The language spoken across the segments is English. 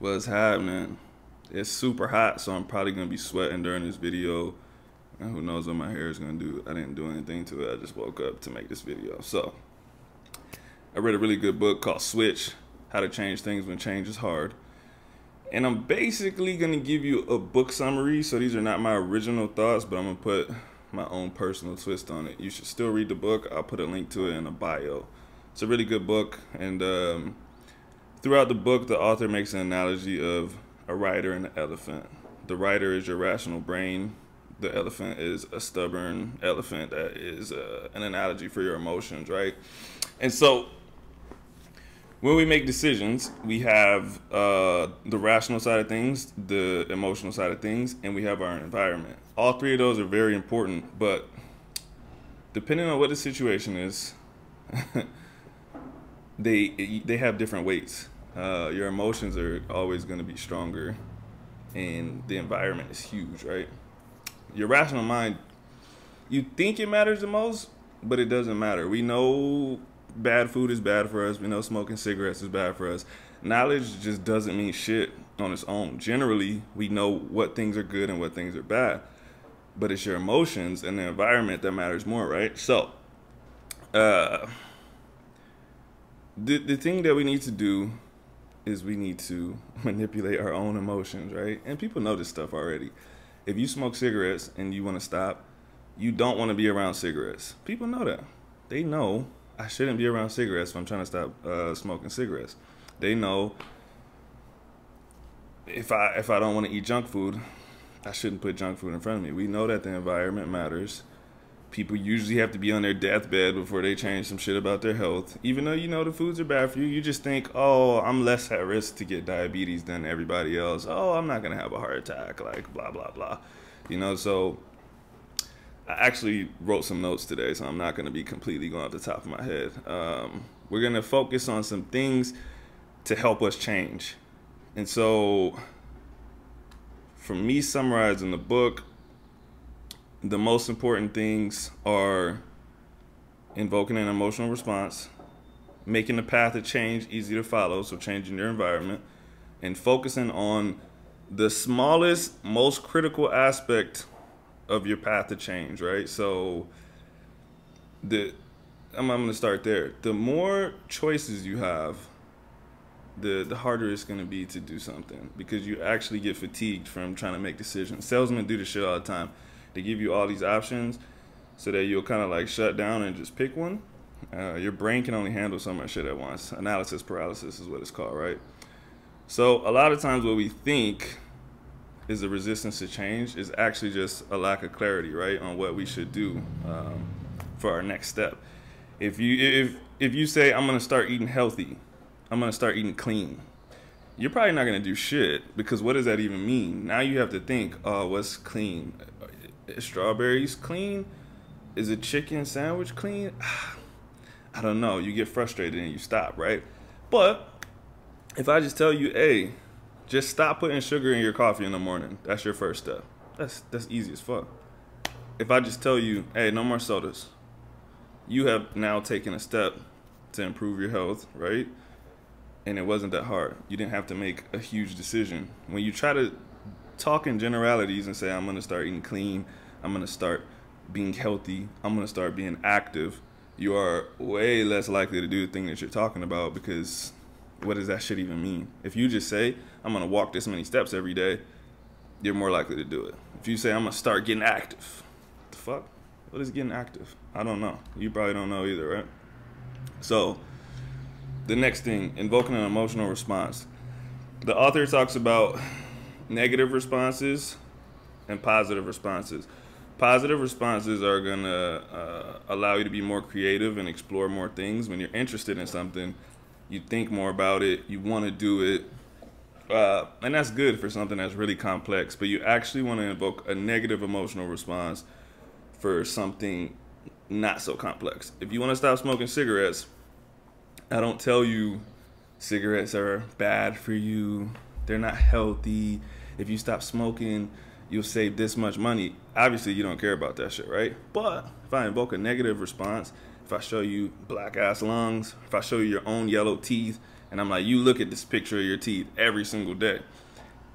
What's happening? It's super hot, so I'm probably gonna be sweating during this video. And who knows what my hair is gonna do? I didn't do anything to it. I just woke up to make this video. So I read a really good book called Switch: How to Change Things When Change is Hard. And I'm basically gonna give you a book summary. So these are not my original thoughts, but I'm gonna put my own personal twist on it. You should still read the book. I'll put a link to it in the bio. It's a really good book, and um, throughout the book, the author makes an analogy of a rider and an elephant. The rider is your rational brain. The elephant is a stubborn elephant that is uh, an analogy for your emotions, right? And so when we make decisions, we have uh, the rational side of things, the emotional side of things, and we have our environment. All three of those are very important, but depending on what the situation is, they they have different weights. Uh, your emotions are always going to be stronger, and the environment is huge, right? Your rational mind, you think it matters the most, but it doesn't matter. We know bad food is bad for us. We know smoking cigarettes is bad for us. Knowledge just doesn't mean shit on its own. Generally, we know what things are good and what things are bad, but it's your emotions and the environment that matters more, right? So, uh, the the thing that we need to do is we need to manipulate our own emotions, right? And people know this stuff already. If you smoke cigarettes and you want to stop, you don't want to be around cigarettes. People know that. They know I shouldn't be around cigarettes if I'm trying to stop uh, smoking cigarettes. They know if I if I don't want to eat junk food, I shouldn't put junk food in front of me. We know that the environment matters. People usually have to be on their deathbed before they change some shit about their health. Even though you know the foods are bad for you, you just think, oh, I'm less at risk to get diabetes than everybody else. Oh, I'm not gonna have a heart attack, like blah blah blah. You know, so I actually wrote some notes today, so I'm not to be completely going off the top of my head. Um, we're to focus on some things to help us change. And so, for me summarizing the book, the most important things are invoking an emotional response, making the path of change easy to follow, so changing your environment, and focusing on the smallest, most critical aspect of your path to change, right? So the I'm, I'm gonna start there. The more choices you have, the the harder it's gonna be to do something because you actually get fatigued from trying to make decisions. Salesmen do this shit all the time. They give you all these options so that you'll kind of like shut down and just pick one. Uh, your brain can only handle so much shit at once. Analysis paralysis is what it's called, right? So a lot of times what we think is a resistance to change is actually just a lack of clarity, right, on what we should do um, for our next step. If you if if you say I'm gonna start eating healthy, I'm gonna start eating clean, you're probably not gonna do shit because what does that even mean? Now you have to think, oh, what's clean? Is strawberries clean? Is a chicken sandwich clean? I don't know. You get frustrated and you stop, right? But if I just tell you, hey, just stop putting sugar in your coffee in the morning. That's your first step. That's that's easy as fuck. If I just tell you, hey, no more sodas, you have now taken a step to improve your health, right? And it wasn't that hard. You didn't have to make a huge decision. When you try to talk in generalities and say, I'm gonna start eating clean, I'm gonna start being healthy, I'm gonna start being active, you are way less likely to do the thing that you're talking about because what does that shit even mean? If you just say, I'm gonna walk this many steps every day, you're more likely to do it. If you say, I'm gonna start getting active, the fuck? What is getting active? I don't know. You probably don't know either, right? So, the next thing, invoking an emotional response. The author talks about negative responses and positive responses. Positive responses are gonna uh, allow you to be more creative and explore more things. When you're interested in something, you think more about it, you want to do it, uh, and that's good for something that's really complex. But you actually want to invoke a negative emotional response for something not so complex. If you want to stop smoking cigarettes, I don't tell you cigarettes are bad for you. They're not healthy. If you stop smoking, you'll save this much money. Obviously, you don't care about that shit, right? But if I invoke a negative response, if I show you black ass lungs, if I show you your own yellow teeth, and I'm like, you look at this picture of your teeth every single day,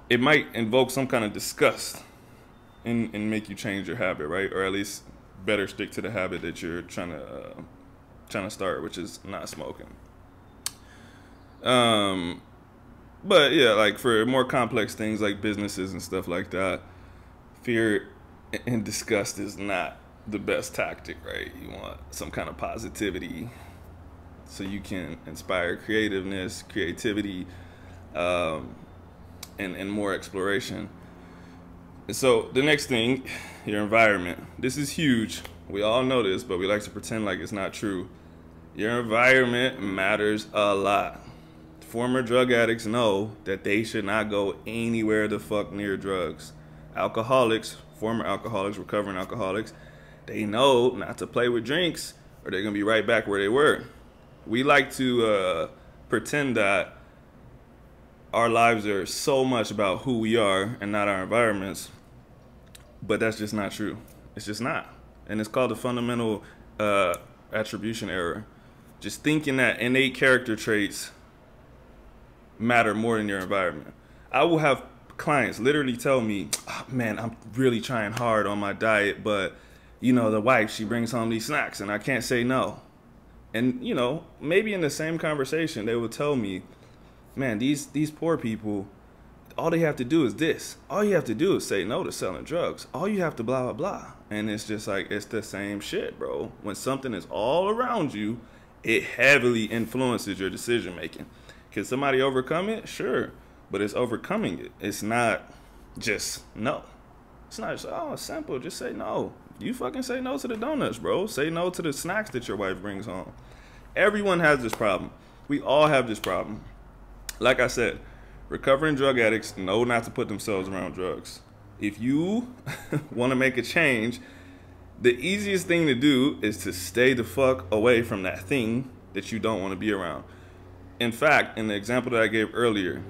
it might invoke some kind of disgust and, and make you change your habit, right? Or at least better stick to the habit that you're trying to uh, trying to start, which is not smoking. Um, but yeah, like for more complex things like businesses and stuff like that, fear and disgust is not the best tactic, right? You want some kind of positivity so you can inspire creativeness, creativity, um, and, and more exploration. And so the next thing, your environment. This is huge. We all know this, but we like to pretend like it's not true. Your environment matters a lot. Former drug addicts know that they should not go anywhere the fuck near drugs. Alcoholics, former alcoholics, recovering alcoholics, they know not to play with drinks or they're gonna be right back where they were. We like to uh, pretend that our lives are so much about who we are and not our environments, but that's just not true. It's just not, and it's called the fundamental uh, attribution error. Just thinking that innate character traits matter more than your environment. I will have clients literally tell me, oh, "Man, I'm really trying hard on my diet, but." you know, the wife, she brings home these snacks and I can't say no. And, you know, maybe in the same conversation, they will tell me, man, these, these poor people, all they have to do is this. All you have to do is say no to selling drugs. All you have to blah, blah, blah. And it's just like, it's the same shit, bro. When something is all around you, it heavily influences your decision making. Can somebody overcome it? Sure. But it's overcoming it. It's not just no. It's not just, oh, simple. Just say no. You fucking say no to the donuts, bro. Say no to the snacks that your wife brings home. Everyone has this problem. We all have this problem. Like I said, recovering drug addicts know not to put themselves around drugs. If you want to make a change, the easiest thing to do is to stay the fuck away from that thing that you don't want to be around. In fact, in the example that I gave earlier,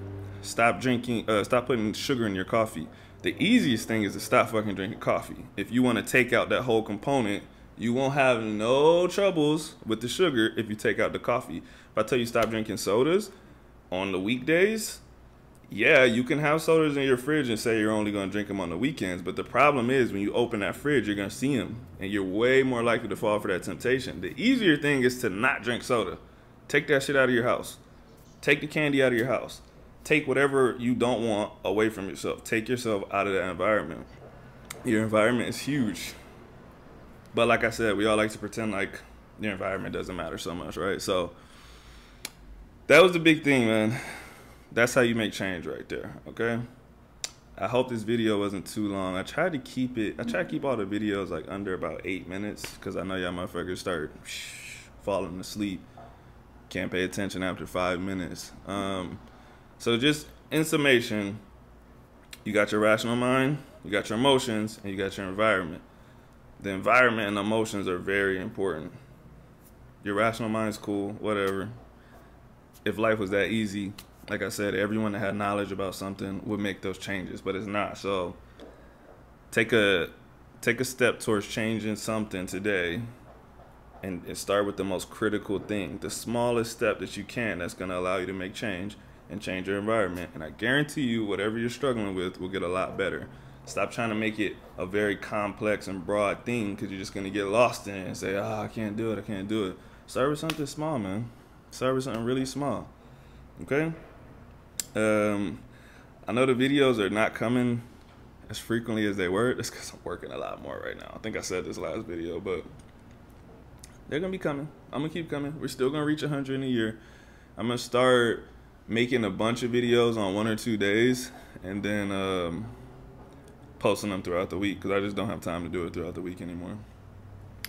stop drinking, uh, stop putting sugar in your coffee the easiest thing is to stop fucking drinking coffee. If you want to take out that whole component, you won't have no troubles with the sugar if you take out the coffee. If I tell you stop drinking sodas on the weekdays, yeah, you can have sodas in your fridge and say you're only going to drink them on the weekends. But the problem is when you open that fridge, you're going to see them and you're way more likely to fall for that temptation. The easier thing is to not drink soda. Take that shit out of your house. Take the candy out of your house take whatever you don't want away from yourself. Take yourself out of that environment. Your environment is huge. But like I said, we all like to pretend like your environment doesn't matter so much, right? So that was the big thing, man. That's how you make change right there, okay? I hope this video wasn't too long. I tried to keep it, I tried to keep all the videos like under about eight minutes because I know y'all motherfuckers start falling asleep. Can't pay attention after five minutes. Um, so just in summation, you got your rational mind, you got your emotions, and you got your environment. The environment and emotions are very important. Your rational mind is cool, whatever. If life was that easy, like I said, everyone that had knowledge about something would make those changes, but it's not. So take a take a step towards changing something today and, and start with the most critical thing, the smallest step that you can that's going to allow you to make change and change your environment. And I guarantee you, whatever you're struggling with will get a lot better. Stop trying to make it a very complex and broad thing because you're just going to get lost in it and say, oh, I can't do it, I can't do it. Start with something small, man. Start with something really small. Okay? Um, I know the videos are not coming as frequently as they were. That's because I'm working a lot more right now. I think I said this last video, but they're to be coming. I'm to keep coming. We're still to reach 100 in a year. I'm to start making a bunch of videos on one or two days and then um, posting them throughout the week because I just don't have time to do it throughout the week anymore.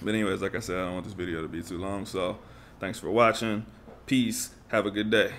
But anyways, like I said, I don't want this video to be too long. So thanks for watching. Peace. Have a good day.